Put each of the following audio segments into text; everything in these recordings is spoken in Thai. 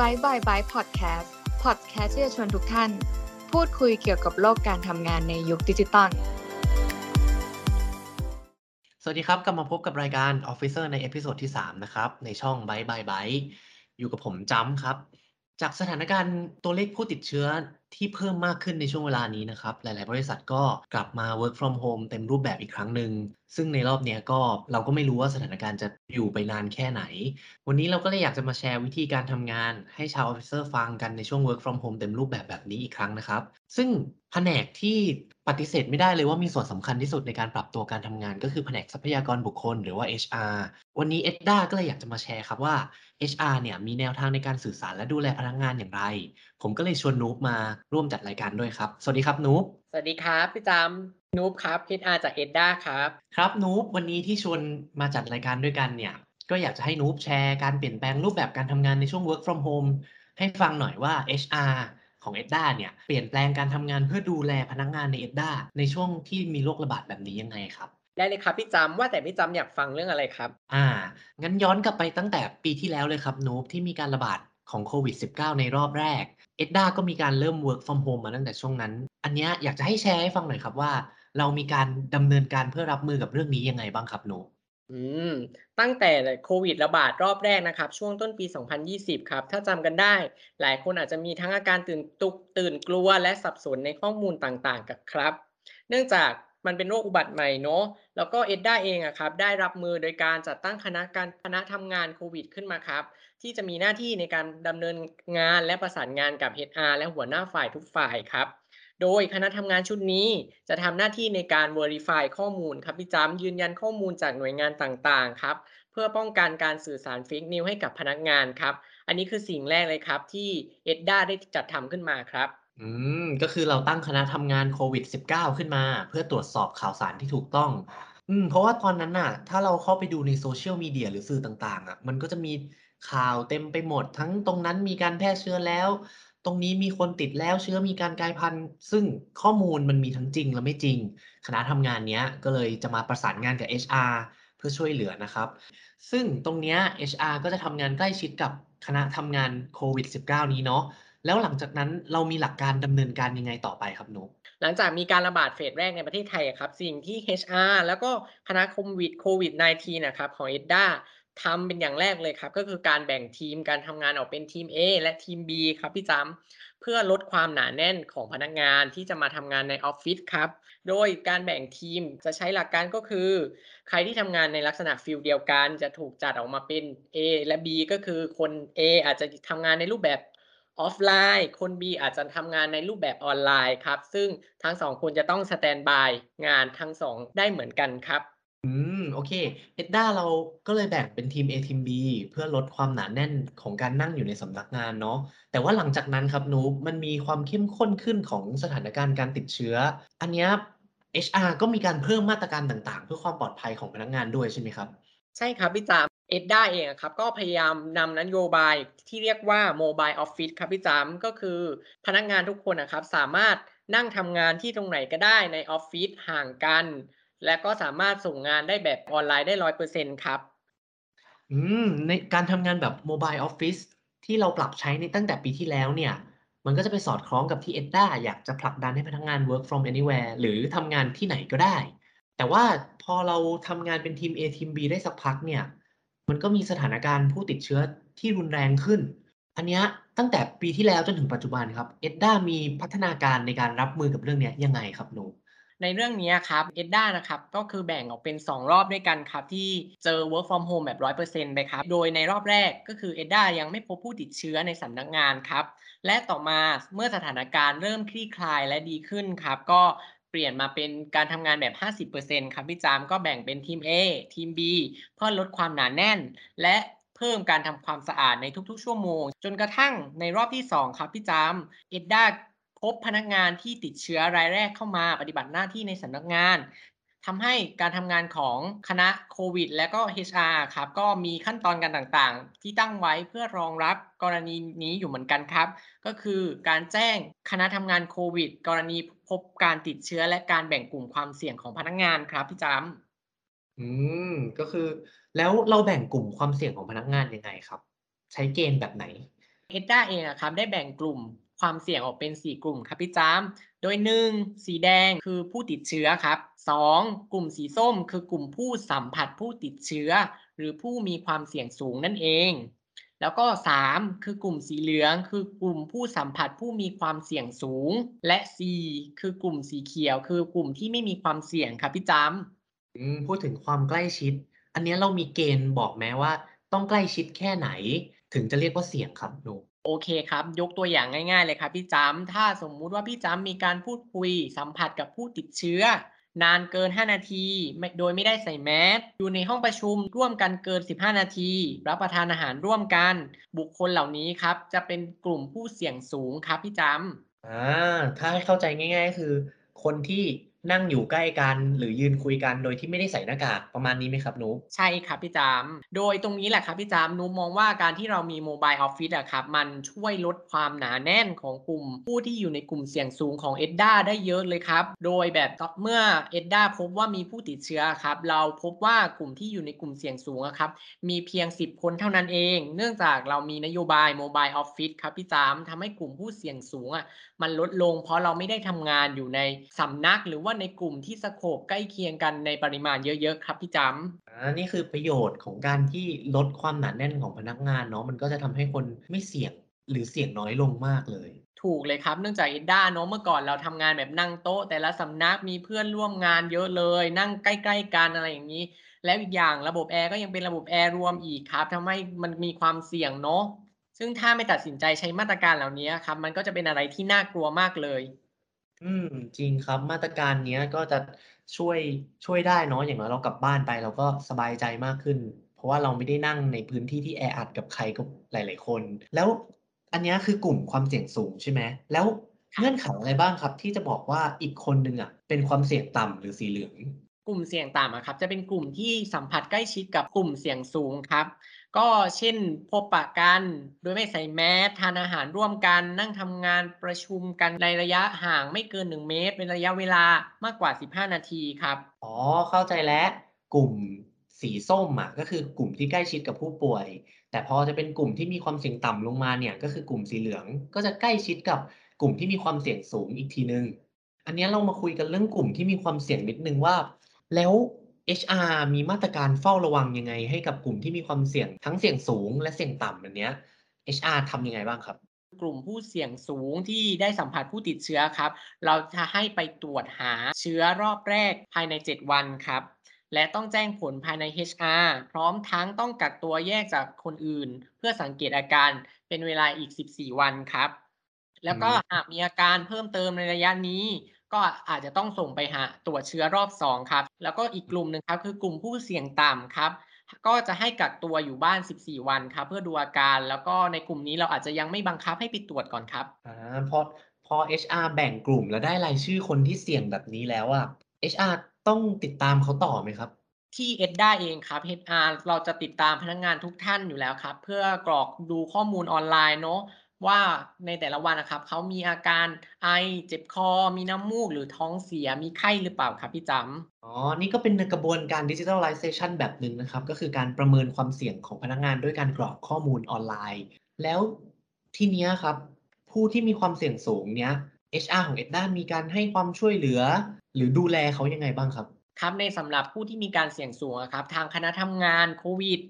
บายบายบายพอดแคสต์พอดแคสต์ที่จะชวนทุกท่าน พูดคุยเกี่ยวกับโลกการทำงานในยุคดิจิตอลสวัสดีครับ กลับมาพบกับรายการ Officer ใน episode ที่ 3 นะครับ ในช่องบายบายบายอยู่กับผมจ้ำครับ จากสถานการณ์ตัวเลขผู้ติดเชื้อที่เพิ่มมากขึ้นในช่วงเวลานี้นะครับ หลาย ๆ บริษัทก็กลับมา work from home เต็มรูปแบบอีกครั้งหนึ่ง ซึ่งในรอบนี้ก็เราก็ไม่รู้ว่าสถานการณ์จะอยู่ไปนานแค่ไหน วันนี้เราก็เลยอยากจะมาแชร์วิธีการทำงานให้ชาว Officer ฟังกันในช่วง work from home เต็มรูปแบบแบบนี้อีกครั้งนะครับ ซึ่งแผนกที่ ปฏิเสธไม่ได้เลยว่ามีส่วนสำคัญที่สุดในการปรับตัวการทำงาน ก็คือแผนกทรัพยากรบุคคลหรือว่า HR วันนี้ ETDA ก็เลยอยากจะมาแชร์ครับว่า HR เนี่ยมีแนวทางในการสื่อสารและดูแลพนักงานอย่างไร ผมก็เลยชวนนูบมาร่วมจัดรายการด้วยครับ สวัสดีครับนูบสวัสดีครับพี่จำนูบครับ HR จาก ETDA ครับครับนูบวันนี้ที่ชวนมาจัดรายการด้วยกันเนี่ยก็อยากจะให้นูบแชร์การเปลี่ยนแปลงรูปแบบการทำงานในช่วง work from home ให้ฟังหน่อยว่า HR ของเอ็ดด้าเนี่ยเปลี่ยนแปลงการทำงานเพื่อดูแลพนักงงานในเอ็ดด้าในช่วงที่มีโรคระบาดแบบนี้ยังไงครับได้เลยครับพี่จำว่าแต่พี่จำอยากฟังเรื่องอะไรครับ อ่า งั้นย้อนกลับไปตั้งแต่ปีที่แล้วเลยครับนูบที่มีการระบาดของโควิด -19 ในรอบแรกเอ็ดด้าก็มีการเริ่ม work from home มาตั้งแต่ช่วงนั้น อันนี้อยากจะให้แชร์ให้ฟังหน่อยครับว่า เรามีการดำเนินการเพื่อรับมือกับเรื่องนี้ยังไงบ้างครับนู อืม ตั้งแต่โควิดระบาดรอบแรกนะครับ ช่วงต้นปี 2020 ครับ ถ้าจำกันได้ หลายคนอาจจะมีทั้งอาการตื่นตุกตื่นกลัวและสับสนในข้อมูลต่างๆ กับครับ เนื่องจากมันเป็นโรคอุบัติใหม่เนาะแล้วก็เอ็ดด้าเองอะครับ ได้รับมือโดยการจัดตั้งคณะการคณะทำงานโควิดขึ้นมาครับ ที่จะมีหน้าที่ในการดำเนินงานและประสานงานกับ HR และหัวหน้าฝ่ายทุกฝ่ายครับ โดยคณะทำงานชุดนี้จะทำหน้าที่ในการ Verify ข้อมูลครับพี่จำยืนยันข้อมูลจากหน่วยงานต่างๆครับเพื่อป้องกันการสื่อสารฟิกนิวให้กับพนักงานครับ อันนี้คือสิ่งแรกเลยครับที่เอ็ดด้าได้จัดทำขึ้นมาครับอืมก็คือเราตั้งคณะทำงานโควิด -19 ขึ้นมา เพื่อตรวจสอบข่าวสารที่ถูกต้องอืมเพราะว่าตอนนั้นน่ะ ถ้าเราเข้าไปดูในโซเชียลมีเดียหรือสื่อต่างๆ อะ มันก็จะมีข่าวเต็มไปหมด ทั้งตรงนั้นมีการแพร่เชื้อแล้ว ตรงนี้มีคนติดแล้วเชื้อมีการกลายพันธุ์ ซึ่งข้อมูลมันมีทั้งจริงและไม่จริง คณะทำงานเนี้ยก็เลยจะมาประสานงานกับ HR เพื่อช่วยเหลือนะครับ ซึ่งตรงเนี้ย HR ก็จะทำงานใกล้ชิดกับคณะทำงานโควิด -19 นี้เนาะแล้วหลังจากนั้นเรามีหลักการดำเนินการยังไงต่อไปครับนุหลังจากมีการระบาดเฟสแรกในประเทศไทยครับ สิ่งที่ HR แล้วก็คณะโควิดโควิด -19 นะครับของ ETDA ทำเป็นอย่างแรกเลยครับ ก็คือการแบ่งทีมการทำงานออกเป็นทีม A และทีม B ครับพี่จำเพื่อลดความหนาแน่นของพนักงานที่จะมาทำงานในออฟฟิศครับ โดยการแบ่งทีมจะใช้หลักการก็คือ ใครที่ทำงานในลักษณะ field เดียวกัน จะถูกจัดออกมาเป็น A และ B ก็คือคน A อาจจะทำงานในรูปแบบออฟไลน์ คน B อาจจะทำงานในรูปแบบออนไลน์ครับ ซึ่งทั้งสองคนจะต้อง standby งานทั้งสองได้เหมือนกันครับ อืม โอเค ETDA เราก็เลยแบ่งเป็นทีม A ทีม B เพื่อลดความหนาแน่นของการนั่งอยู่ในสำนักงานเนาะ แต่ว่าหลังจากนั้นครับนูมันมีความเข้มข้นขึ้นของสถานการณ์การติดเชื้อ อันนี้ HR ก็มีการเพิ่มมาตรการต่างๆ เพื่อความปลอดภัยของพนักงานด้วยใช่ไหมครับ ใช่ครับพี่จำ ETDA เองครับก็พยายามนำนโยบายที่เรียกว่า mobile office ครับพี่จำก็คือพนักงานทุกคนนะครับสามารถนั่งทำงานที่ตรงไหนก็ได้ในออฟฟิศห่างกัน และก็สามารถส่งงานได้แบบออนไลน์ได้ร้อยเปอร์เซ็นต์ครับ อืม ในการทำงานแบบโมบายออฟฟิศที่เราปรับใช้ในตั้งแต่ปีที่แล้วเนี่ย มันก็จะไปสอดคล้องกับที่เอ็ดด้าอยากจะผลักดันให้พนักงาน work from anywhere หรือทำงานที่ไหนก็ได้ แต่ว่าพอเราทำงานเป็นทีม A ทีม B ได้สักพักเนี่ย มันก็มีสถานการณ์ผู้ติดเชื้อที่รุนแรงขึ้น อันนี้ตั้งแต่ปีที่แล้วจนถึงปัจจุบันครับเอ็ดด้ามีพัฒนาการในการรับมือกับเรื่องนี้ยังไงครับหนู ในเรื่องนี้ครับเอ็ดด้านะครับก็คือแบ่งออกเป็น 2 รอบด้วยกันครับ ที่เจอ work from home แบบ 100%ไปครับ โดยในรอบแรกก็คือเอ็ดด้ายังไม่พบผู้ติดเชื้อในสำนักงานครับ และต่อมาเมื่อสถานการณ์เริ่มคลี่คลายและดีขึ้นครับ ก็เปลี่ยนมาเป็นการทำงานแบบ 50%ครับพี่จามก็แบ่งเป็นทีม A ทีม B เพื่อลดความหนาแน่น และเพิ่มการทำความสะอาดในทุกๆ ชั่วโมง จนกระทั่งในรอบที่ 2 ครับพี่จามเอ็ดด้า พบพนักงานที่ติดเชื้อรายแรกเข้ามาปฏิบัติหน้าที่ในสำนักงานทำให้การทำงานของคณะโควิด และก็ HR ครับก็มีขั้นตอนการต่างๆ ที่ตั้งไว้เพื่อรองรับกรณีนี้อยู่เหมือนกันครับ ก็คือการแจ้งคณะทำงานโควิด กรณีพบการติดเชื้อและการแบ่งกลุ่มความเสี่ยงของพนักงานครับพี่จำอืมก็คือ แล้วเราแบ่งกลุ่มความเสี่ยงของพนักงานยังไงครับ ใช้เกณฑ์แบบไหนเอ็ดด้าเองอะครับได้แบ่งกลุ่ม ความเสี่ยงออกเป็น 4 กลุ่มครับพี่จาม โดย 1 สีแดงคือผู้ติดเชื้อครับ 2 กลุ่มสีส้มคือกลุ่มผู้สัมผัสผู้ติดเชื้อ หรือผู้มีความเสี่ยงสูงนั่นเอง แล้วก็ 3 คือกลุ่มสีเหลือง คือกลุ่มผู้สัมผัสผู้มีความเสี่ยงสูง และ 4 คือกลุ่มสีเขียว คือกลุ่มที่ไม่มีความเสี่ยงครับพี่จามอืมพูดถึงความใกล้ชิด อันนี้เรามีเกณฑ์บอกไหมว่า ต้องใกล้ชิดแค่ไหน ถึงจะเรียกว่าเสี่ยงครับหนู โอเคครับ ยกตัวอย่างง่าย ๆ เลยครับพี่จำถ้าสมมุติว่าพี่จำมีการพูดคุยสัมผัสกับผู้ติดเชื้อ นานเกิน 5 นาที โดยไม่ได้ใส่แมสอยู่ในห้องประชุมร่วมกันเกิน 15 นาที รับประทานอาหารร่วมกัน บุคคลเหล่านี้ครับ จะเป็นกลุ่มผู้เสี่ยงสูงครับพี่จำอ่าถ้าให้เข้าใจง่าย ๆ คือ คนที่ นั่งอยู่ใกล้กันหรือยืนคุยกันโดยที่ไม่ได้ใส่หน้ากากประมาณนี้ไหมครับหนูใช่ครับพี่จาม โดยตรงนี้แหละครับพี่จามนุมมองว่าการที่เรามีโมบายออฟฟิศอะครับมันช่วยลดความหนาแน่นของกลุ่ม ผู้ที่อยู่ในกลุ่มเสี่ยงสูงของเอ็ดด้าได้เยอะเลยครับ โดยแบบเมื่อเอ็ดด้าพบว่ามีผู้ติดเชื้อครับเราพบว่ากลุ่มที่อยู่ในกลุ่มเสี่ยงสูงอะครับมีเพียง 10 คนเท่านั้นเอง เนื่องจากเรามีนโยบายโมบายออฟฟิศครับพี่จามทำให้กลุ่มผู้เสี่ยงสูงอะมันลดลง เพราะเราไม่ได้ทำงานอยู่ในสำนักหรือว่าในกลุ่มที่สโคปใกล้เคียงกันในปริมาณเยอะๆครับพี่จำอ่านี่คือประโยชน์ของการที่ลดความหนาแน่นของพนักงานเนาะมันก็จะทำให้คนไม่เสี่ยงหรือเสี่ยงน้อยลงมากเลย ถูกเลยครับ เนื่องจากเอ็ดด้าเนาะเมื่อก่อนเราทำงานแบบนั่งโต๊ะ แต่ละสำนักมีเพื่อนร่วมงานเยอะเลย นั่งใกล้ๆกันอะไรอย่างนี้ แล้วอีกอย่างระบบแอร์ก็ยังเป็นระบบแอร์รวมอีกครับทำให้มันมีความเสี่ยงเนาะซึ่งถ้าไม่ตัดสินใจใช้มาตรการเหล่านี้ครับมันก็จะเป็นอะไรที่น่ากลัวมากเลย อืม จริงครับ มาตรการเนี้ยก็จะช่วย ช่วยได้เนาะ อย่างน้อยเรากลับบ้านไป เราก็สบายใจมากขึ้น เพราะว่าเราไม่ได้นั่งในพื้นที่ที่แออัดกับใครก็หลาย ๆ คน แล้วอันเนี้ยคือกลุ่มความเสี่ยงสูงใช่ไหม แล้วเงื่อนไขอะไรบ้างครับ ที่จะบอกว่าอีกคนหนึ่งอะเป็นความเสี่ยงต่ำหรือสีเหลือง กลุ่มเสี่ยงต่ำอะครับ จะเป็นกลุ่มที่สัมผัสใกล้ชิดกับกลุ่มเสี่ยงสูงครับ ก็เช่นพบปะกันโดยไม่ใส่แมสทานอาหารร่วมกัน นั่งทำงานประชุมกันในระยะห่างไม่เกิน 1 เมตร เป็นระยะเวลามากกว่า 15 นาทีครับ อ๋อ เข้าใจแล้วกลุ่มสีส้มอะก็คือกลุ่มที่ใกล้ชิดกับผู้ป่วย แต่พอจะเป็นกลุ่มที่มีความเสี่ยงต่ำลงมาเนี่ยก็คือกลุ่มสีเหลืองก็จะใกล้ชิดกับกลุ่มที่มีความเสี่ยงสูงอีกทีนึง อันนี้เรามาคุยกันเรื่องกลุ่มที่มีความเสี่ยงนิดนึงว่า แล้ว HR มีมาตรการเฝ้าระวังยังไง ให้กับกลุ่มที่มีความเสี่ยงทั้งเสี่ยงสูงและเสี่ยงต่ำอันเนี้ย HR ทำยังไงบ้างครับกลุ่มผู้เสี่ยงสูงที่ได้สัมผัสผู้ติดเชื้อครับ เราจะให้ไปตรวจหาเชื้อรอบแรกภายใน 7 วันครับ และต้องแจ้งผลภายใน HR พร้อมทั้งต้องกักตัวแยกจากคนอื่น เพื่อสังเกตอาการเป็นเวลาอีก 14 วันครับ แล้วก็อืมหากมีอาการเพิ่มเติมในระยะนี้ ก็อาจจะต้องส่งไปหาตรวจเชื้อรอบ2ครับ แล้วก็อีกกลุ่มหนึ่งครับคือกลุ่มผู้เสี่ยงต่ำครับ ก็จะให้กักตัวอยู่บ้าน 14 วันครับ เพื่อดูอาการ แล้วก็ในกลุ่มนี้เราอาจจะยังไม่บังคับให้ไปตรวจก่อนครับอ่าพอพอ HR แบ่งกลุ่มแล้วได้รายชื่อคนที่เสี่ยงแบบนี้แล้วอะ HR ต้องติดตามเขาต่อไหมครับที่เอ็ดด้าเองครับ HR เราจะติดตามพนักงานทุกท่านอยู่แล้วครับ เพื่อกรอกดูข้อมูลออนไลน์เนาะ ว่าในแต่ละวันนะครับเขามีอาการไอเจ็บคอ มีน้ำมูกหรือท้องเสียมีไข้หรือเปล่าครับพี่จำอ๋อ นี่ก็เป็นกระบวนการ digitalization แบบหนึ่งนะครับ ก็คือการประเมินความเสี่ยงของพนักงานด้วยการกรอกข้อมูลออนไลน์ แล้วทีเนี้ยครับ ผู้ที่มีความเสี่ยงสูงเนี้ย HR ของ EDDA มีการให้ความช่วยเหลือ หรือดูแลเขายังไงบ้างครับ ครับในสำหรับผู้ที่มีการเสี่ยงสูงครับทางคณะทำงานโควิด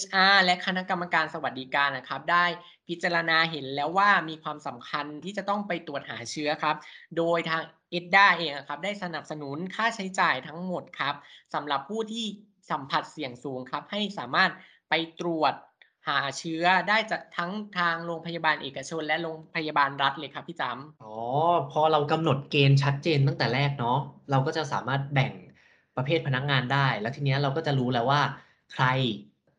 HR และคณะกรรมการสวัสดิการนะครับ ได้พิจารณาเห็นแล้วว่ามีความสำคัญที่จะต้องไปตรวจหาเชื้อครับ โดยทาง EDDA เองครับได้สนับสนุนค่าใช้จ่ายทั้งหมดครับสำหรับผู้ที่สัมผัสเสี่ยงสูงครับ ให้สามารถไปตรวจหาเชื้อได้จากทั้งทางโรงพยาบาลเอกชน และโรงพยาบาลรัฐเลยครับพี่จำอ๋อพอเรากำหนดเกณฑ์ชัดเจนตั้งแต่แรกเนาะเราก็จะสามารถแบ่ง ประเภทพนักงานได้ แล้วทีเนี้ยเราก็จะรู้แล้วว่า ใคร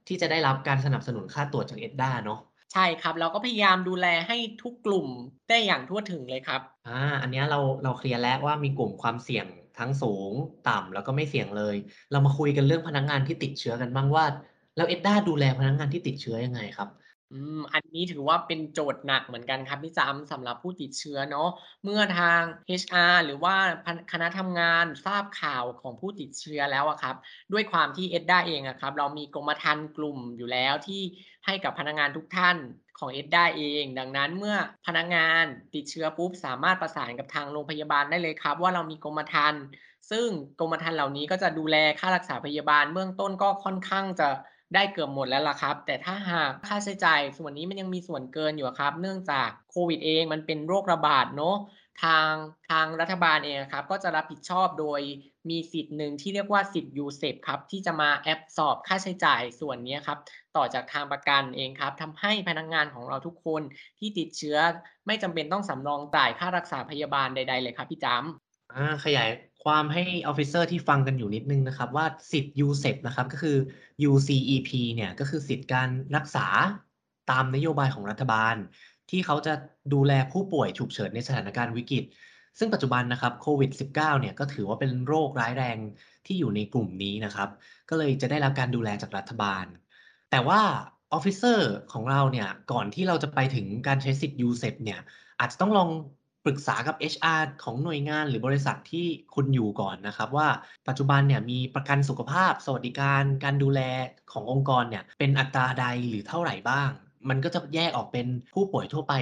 ที่จะได้รับการสนับสนุนค่าตรวจจาก EDDA เนาะใช่ครับ เราก็พยายามดูแลให้ทุกกลุ่มได้อย่างทั่วถึงเลยครับอ่าอันเนี้ยเราเราเคลียร์แล้วว่ามีกลุ่มความเสี่ยงทั้งสูงต่ำแล้วก็ไม่เสี่ยงเลย เรามาคุยกันเรื่องพนักงานที่ติดเชื้อกันบ้างว่า แล้วเอ็ดด้าดูแลพนักงานที่ติดเชื้อยังไงครับ อืม อันนี้ถือว่าเป็นโจทย์หนักเหมือนกันครับพี่จำสำหรับผู้ติดเชื้อเนาะเมื่อทาง HR หรือว่าคณะทำงานทราบข่าวของผู้ติดเชื้อแล้วอะครับ ด้วยความที่ EDDA เองอะครับ เรามีกรมธรรม์กลุ่มอยู่แล้วที่ให้กับพนักงานทุกท่านของ EDDA เอง ดังนั้นเมื่อพนักงานติดเชื้อปุ๊บสามารถประสานกับทางโรงพยาบาลได้เลยครับ ว่าเรามีกรมธรรม์ซึ่งกรมธรรม์เหล่านี้ก็จะดูแลค่ารักษาพยาบาลเบื้องต้นก็ค่อนข้างจะ ได้เกือบหมดแล้วล่ะครับ แต่ถ้าหากค่าใช้จ่ายส่วนนี้มันยังมีส่วนเกินอยู่ครับ เนื่องจากโควิดเองมันเป็นโรคระบาดเนาะทางทางรัฐบาลเองครับ ก็จะรับผิดชอบโดยมีสิทธิ์หนึ่งที่เรียกว่าสิทธิ์ UCEP ครับ ที่จะมา absorb ค่าใช้จ่ายส่วนนี้ครับ ต่อจากทางประกันเองครับทำให้พนักงานของเราทุกคนที่ติดเชื้อ ไม่จำเป็นต้องสำรองจ่ายค่ารักษาพยาบาลใด ๆ เลยครับพี่จำอาขยาย ความให้ Officer ที่ฟังกันอยู่นิดนึงนะครับ ว่าสิทธิ์ UCEP นะครับก็คือ UCEP เนี่ยก็คือสิทธิ์การรักษาตามนโยบายของรัฐบาล ที่เขาจะดูแลผู้ป่วยฉุกเฉินในสถานการณ์วิกฤต ซึ่งปัจจุบันนะครับโควิด -19 เนี่ยก็ถือว่าเป็นโรคร้ายแรงที่อยู่ในกลุ่มนี้นะครับ ก็เลยจะได้รับการดูแลจากรัฐบาล แต่ว่าออฟฟิเซอร์ของเราเนี่ยก่อนที่เราจะไปถึงการใช้สิทธิ์ UCEP เนี่ยอาจจะต้องลอง ปรึกษากับ HR ของหน่วยงานหรือบริษัทที่คุณอยู่ก่อนนะครับว่าปัจจุบันเนี่ยมีประกันสุขภาพ สวัสดิการการดูแลขององค์กรเนี่ยเป็นอัตราใดหรือเท่าไหร่บ้าง มันก็จะแยกออกเป็นผู้ป่วยทั่วไป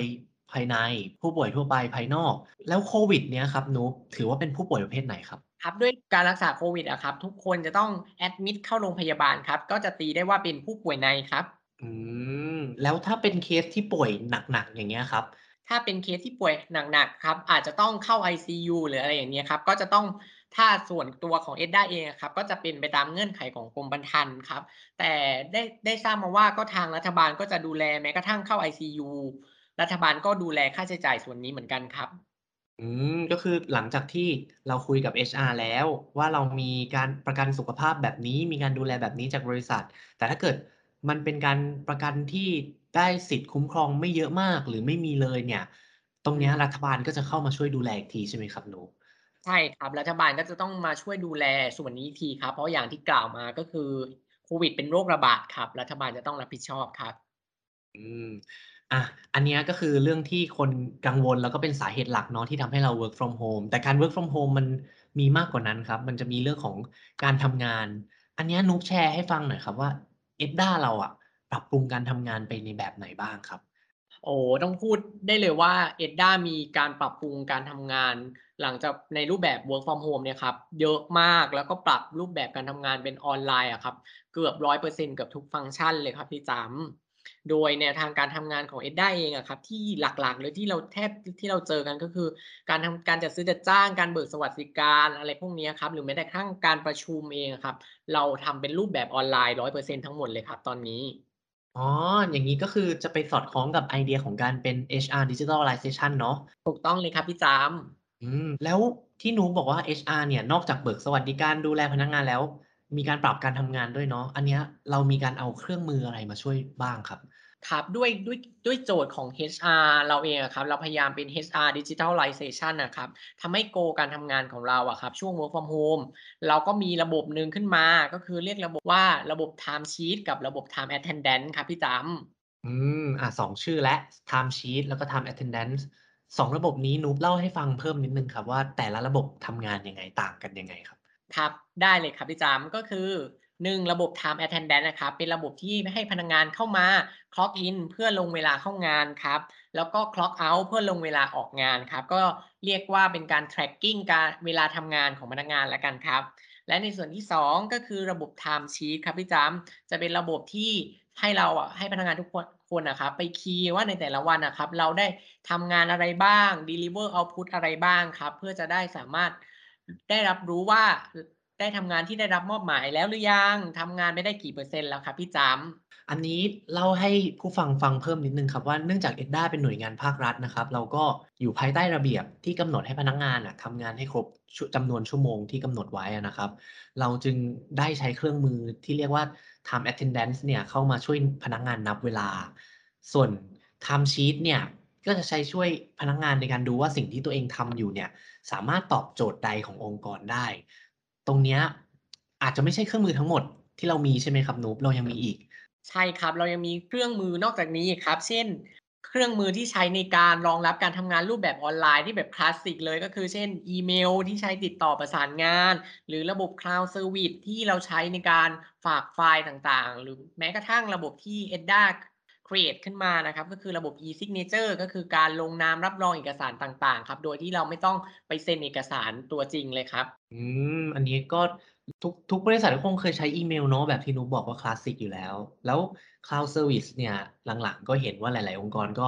ภายใน ผู้ป่วยทั่วไปภายนอก แล้วโควิดเนี้ยครับนุ๊กถือว่าเป็นผู้ป่วยประเภทไหนครับครับด้วยการรักษาโควิดอะครับ ทุกคนจะต้อง admit เข้าโรงพยาบาลครับ ก็จะตีได้ว่าเป็นผู้ป่วยในครับ อืม แล้วถ้าเป็นเคสที่ป่วยหนักๆอย่างเงี้ยครับ ถ้าเป็นเคสที่ป่วยหนักๆครับ อาจจะต้องเข้า ICU หรืออะไรอย่างเงี้ครับ ก็จะต้องถ้าส่วนตัวของ EDDA เองครับ ก็จะเป็นไปตามเงื่อนไขของกรมธรรม์ครับ แต่ได้ได้ทราบมาว่าก็ทางรัฐบาลก็จะดูแลแม้กระทั่งเข้า ICU รัฐบาลก็ดูแลค่าใช้จ่ายส่วนนี้เหมือนกันครับอืมก็คือหลังจากที่เราคุยกับ HR แล้ว ว่าเรามีการประกันสุขภาพแบบนี้ มีการดูแลแบบนี้จากบริษัท แต่ถ้าเกิด มันเป็นการประกันที่ได้สิทธิ์คุ้มครองไม่เยอะมากหรือไม่มีเลยเนี่ย ตรงเนี้ยรัฐบาลก็จะเข้ามาช่วยดูแลอีกทีใช่ไหมครับนุ๊ก?ใช่ครับรัฐบาลก็จะต้องมาช่วยดูแลส่วนนี้อีกทีครับ เพราะอย่างที่กล่าวมาก็คือโควิดเป็นโรคระบาดครับ รัฐบาลจะต้องรับผิดชอบครับ อืมอะอันเนี้ยก็คือเรื่องที่คนกังวลแล้วก็เป็นสาเหตุหลักเนาะที่ทำให้เรา work from home แต่การ work from home มันมีมากกว่านั้นครับ มันจะมีเรื่องของการทำงาน อันเนี้ยนุ๊กแชร์ให้ฟังหน่อยครับว่า เอ็ดด้าเราอะปรับปรุงการทำงานไปในแบบไหนบ้างครับ?โอ้ต้องพูดได้เลยว่าเอ็ดด้ามีการปรับปรุงการทำงาน หลังจากในรูปแบบ work from home เนี่ยครับเยอะมากแล้วก็ปรับรูปแบบการทำงานเป็นออนไลน์อะครับ เกือบ100%เกือบทุกฟังก์ชันเลยครับพี่จำ โดยแนวทางการทำงานของ EDDA เองอะครับที่หลักๆเลยที่เราแทบที่เราเจอกันก็คือ การทำการจัดซื้อจัดจ้างการเบิกสวัสดิการอะไรพวกเนี้ยครับหรือแม้แต่กระทั่งการประชุมเองอะครับ เราทำเป็นรูปแบบออนไลน์100%ทั้งหมดเลยครับตอนนี้อ๋อ อย่างงี้ก็คือจะไปสอดคล้องกับไอเดียของการเป็น HR Digitalization เนาะถูกต้องเลยครับพี่จำอืมแล้วที่นุ๊กบอกว่า HR เนี่ยนอกจากเบิกสวัสดิการดูแลพนักงานแล้ว มีการปรับการทำงานด้วยเนาะ อันเนี้ยเรามีการเอาเครื่องมืออะไรมาช่วยบ้างครับ?ครับด้วยด้วยด้วยโจทย์ของ HR เราเองอะครับ เราพยายามเป็น HR Digitalization อะครับทำให้ goal การทำงานของเราอะครับ ช่วง work from home เราก็มีระบบหนึ่งขึ้นมา ก็คือเรียกระบบว่าระบบ Time Sheet กับระบบ Time Attendance ครับพี่จำอืม อ่า2ชื่อแล้ว Time Sheet แล้วก็ Time Attendance 2ระบบนี้นุ๊กเล่าให้ฟังเพิ่มนิดหนึ่งครับว่าแต่ละระบบทำงานยังไงต่างกันยังไงครับ? ครับได้เลยครับพี่จำก็คือ 1 ระบบ Time Attendance นะครับ เป็นระบบที่ให้พนักงานเข้ามา clock in เพื่อลงเวลาเข้างานครับ แล้วก็ clock out เพื่อลงเวลาออกงานครับ ก็เรียกว่าเป็นการ tracking การเวลาทำงานของพนักงานแล้วกันครับ และในส่วนที่ 2 ก็คือระบบ Time Sheet ครับพี่จำจะเป็นระบบที่ให้เราอะให้พนักงานทุกคนคนอะครับไปคีย์ว่าในแต่ละวันอะครับ เราได้ทำงานอะไรบ้าง deliver output อะไรบ้างครับ เพื่อจะได้สามารถ ได้รับรู้ว่าได้ทำงานที่ได้รับมอบหมายแล้วหรือยังทำงานไปได้กี่เปอร์เซ็นต์แล้วครับพี่จำอันนี้เล่าให้ผู้ฟังฟังเพิ่มนิดนึงครับว่าเนื่องจาก EDDA เป็นหน่วยงานภาครัฐนะครับ เราก็อยู่ภายใต้ระเบียบที่กำหนดให้พนักงานน่ะทำงานให้ครบชจำนวนชั่วโมงที่กำหนดไว้นะครับ เราจึงได้ใช้เครื่องมือที่เรียกว่า Time Attendance เนี่ยเข้ามาช่วยพนักงานนับเวลา ส่วน Time Sheet เนี่ย ก็จะใช้ช่วยพนักงานในการดูว่าสิ่งที่ตัวเองทำอยู่เนี่ยสามารถตอบโจทย์ใดขององค์กรได้ ตรงเนี้ยอาจจะไม่ใช่เครื่องมือทั้งหมดที่เรามีใช่ไหมครับนุ๊กเรายังมีอีก?ใช่ครับเรายังมีเครื่องมือนอกจากนี้ครับ เช่น เครื่องมือที่ใช้ในการรองรับการทำงานรูปแบบออนไลน์ที่แบบคลาสสิกเลยก็คือ เช่น อีเมลที่ใช้ติดต่อประสานงาน หรือระบบ Cloud Service ที่เราใช้ในการฝากไฟล์ต่างๆ หรือแม้กระทั่งระบบที่ Edda create ขึ้นมานะครับก็คือระบบ e-signature ก็คือการลงนามรับรองเอกสารต่างๆ ครับ โดยที่เราไม่ต้องไปเซ็นเอกสารตัวจริงเลยครับ อืม อันนี้ก็ทุกทุกบริษัทก็คงเคยใช้อีเมลเนาะแบบที่นุบอกว่าคลาสสิกอยู่แล้ว แล้ว Cloud Service เนี่ยหลังๆ ก็เห็นว่าหลายๆ องค์กรก็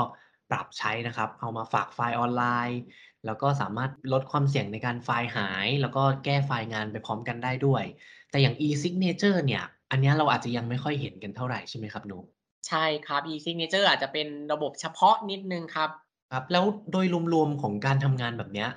ปรับใช้นะครับ เอามาฝากไฟล์ออนไลน์ แล้วก็สามารถลดความเสี่ยงในการไฟล์หาย แล้วก็แก้ไฟล์งานไปพร้อมกันได้ด้วย แต่อย่าง e-signature เนี่ย อันนี้เราอาจจะยังไม่ค่อยเห็นกันเท่าไหร่ใช่ไหมครับนุ๊ก ใช่ครับ e-signature อาจจะเป็นระบบเฉพาะนิดหนึ่งครับ ครับ แล้วโดยรวมๆของการทำงานแบบเนี้ย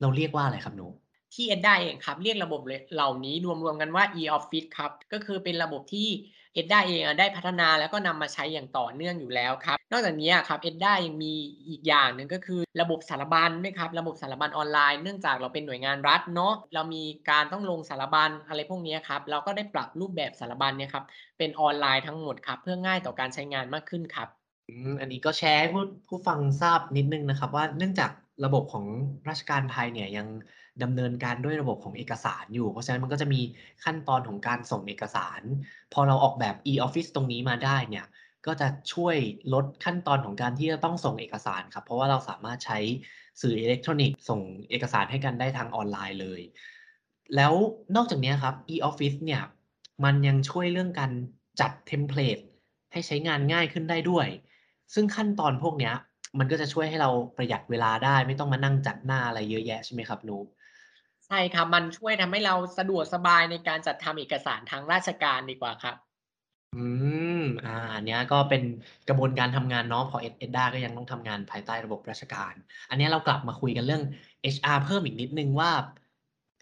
เราเรียกว่าอะไรครับนุ๊กที่ Edda เองครับ เรียกระบบเลยเหล่านี้รวมๆกันว่า e-office ครับ ก็คือเป็นระบบที่ Edda เองอะได้พัฒนาแล้วก็นำมาใช้อย่างต่อเนื่องอยู่แล้วครับ นอกจากนี้อะครับ Edda ยังมีอีกอย่างหนึ่งก็คือระบบสารบัญด้วยครับระบบสารบัญออนไลน์เนื่องจากเราเป็นหน่วยงานรัฐเนาะเรามีการต้องลงสารบัญอะไรพวกนี้ครับเราก็ได้ปรับรูปแบบสารบัญเนี่ยครับเป็นออนไลน์ทั้งหมดครับเพื่อง่ายต่อการใช้งานมากขึ้นครับอันนี้ก็แชร์ให้ผู้ผู้ฟังทราบนิดนึงนะครับ ว่าเนื่องจากระบบของราชการไทยเนี่ยยัง ดำเนินการด้วยระบบของเอกสารอยู่ เพราะฉะนั้นมันก็จะมีขั้นตอนของการส่งเอกสาร พอเราออกแบบ e-office ตรงนี้มาได้เนี่ยก็จะช่วยลดขั้นตอนของการที่จะต้องส่งเอกสารครับ เพราะว่าเราสามารถใช้สื่ออิเล็กทรอนิกส์ส่งเอกสารให้กันได้ทางออนไลน์เลย แล้วนอกจากนี้ครับ e-office เนี่ยมันยังช่วยเรื่องการจัดเทมเพลตให้ใช้งานง่ายขึ้นได้ด้วย ซึ่งขั้นตอนพวกนี้มันก็จะช่วยให้เราประหยัดเวลาได้ ไม่ต้องมานั่งจัดหน้าอะไรเยอะแยะใช่ไหมครับนุ๊ ใช่ครับ มันช่วยทำให้เราสะดวกสบายในการจัดทำเอกสารทางราชการดีกว่าครับ อืม อ่าอันเนี้ยก็เป็นกระบวนการทำงานเนาะเพราะ Edda ก็ยังต้องทำงานภายใต้ระบบราชการ อันเนี้ยเรากลับมาคุยกันเรื่อง HR เพิ่มอีกนิดนึงว่า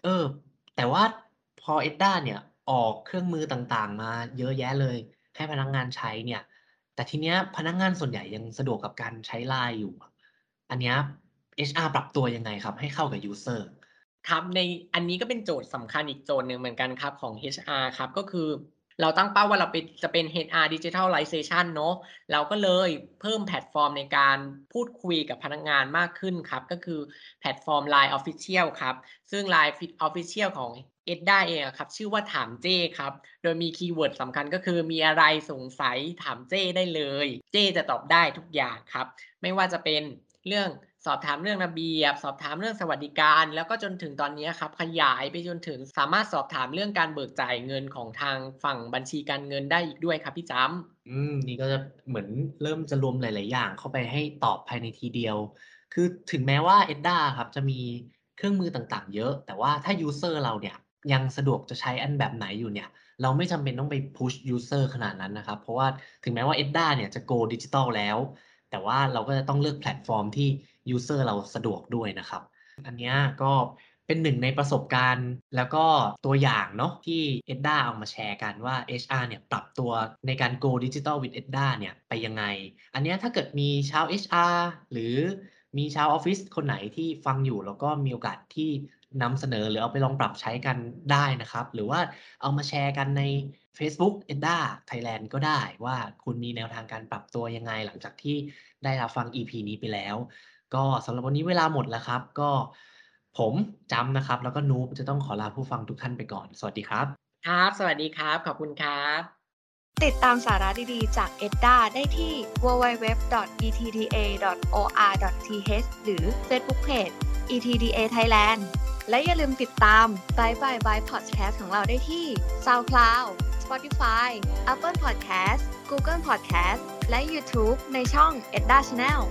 เออ แต่ว่าพอ Edda เนี่ย ออกเครื่องมือต่างๆ มาเยอะแยะเลย ให้พนักงานใช้เนี่ย แต่ทีเนี้ยพนักงานส่วนใหญ่ยังสะดวกกับการใช้ LINE อยู่อะอันเนี้ย HR ปรับตัวยังไงครับ ให้เข้ากับ user? ครับในอันนี้ก็เป็นโจทย์สำคัญอีกโจทย์หนึ่งเหมือนกันครับของ HR ครับก็คือเราตั้งเป้าว่าเราเป็นจะเป็น HR Digitalization เนาะเราก็เลยเพิ่มแพลตฟอร์มในการพูดคุยกับพนักงานมากขึ้นครับ ก็คือแพลตฟอร์ม LINE Official ครับ ซึ่ง LINE Official ของ Edda เองครับ ชื่อว่าถามเจ๊ครับ โดยมี keyword สำคัญก็คือมีอะไรสงสัยถามเจ๊ได้เลย เจ๊จะตอบได้ทุกอย่างครับ ไม่ว่าจะเป็นเรื่อง สอบถามเรื่องระเบียบ สอบถามเรื่องสวัสดิการ แล้วก็จนถึงตอนนี้ครับขยายไปจนถึงสามารถสอบถามเรื่องการเบิกจ่ายเงินของทางฝั่งบัญชีการเงินได้อีกด้วยครับพี่จ้ำอืมนี่ก็จะเหมือนเริ่มจะรวมหลาย ๆ อย่างเข้าไปให้ตอบภายในทีเดียว คือถึงแม้ว่า Edda ครับจะมีเครื่องมือต่าง ๆ เยอะ แต่ว่าถ้า user เราเนี่ยยังสะดวกจะใช้อันแบบไหนอยู่เนี่ย เราไม่จำเป็นต้องไป push user ขนาดนั้นนะครับ เพราะว่าถึงแม้ว่า Edda เนี่ยจะ go digital แล้ว แต่ว่าเราก็จะต้องเลือกแพลตฟอร์มที่ user เราสะดวกด้วยนะครับ อันนี้ก็เป็นหนึ่งในประสบการณ์ แล้วก็ตัวอย่างเนาะที่ Edda เอามาแชร์กันว่า HR เนี่ยปรับตัวในการ go digital with Edda เนี่ยไปยังไง อันนี้ถ้าเกิดมีชาว HR หรือมีชาวออฟฟิศคนไหนที่ฟังอยู่แล้วก็มีโอกาสที่นำเสนอหรือเอาไปลองปรับใช้กันได้นะครับ หรือว่าเอามาแชร์กันใน Facebook Edda Thailand ก็ได้ว่าคุณมีแนวทางการปรับตัวยังไงหลังจากที่ได้รับฟัง EP นี้ไปแล้ว ก็สำหรับวันนี้เวลาหมดแล้วครับ ก็ผมจำนะครับ แล้วก็นูบจะต้องขอลาผู้ฟังทุกท่านไปก่อน สวัสดีครับ ครับ สวัสดีครับ ขอบคุณครับ ติดตามสาระดีๆ จาก Edda ได้ที่ www.etda.or.th หรือ Facebook Page ETDA Thailand และอย่าลืมติดตาม Bye Bye Bye Podcast ของเราได้ที่ SoundCloud Spotify Apple Podcast Google Podcast และ YouTube ในช่อง Edda Channel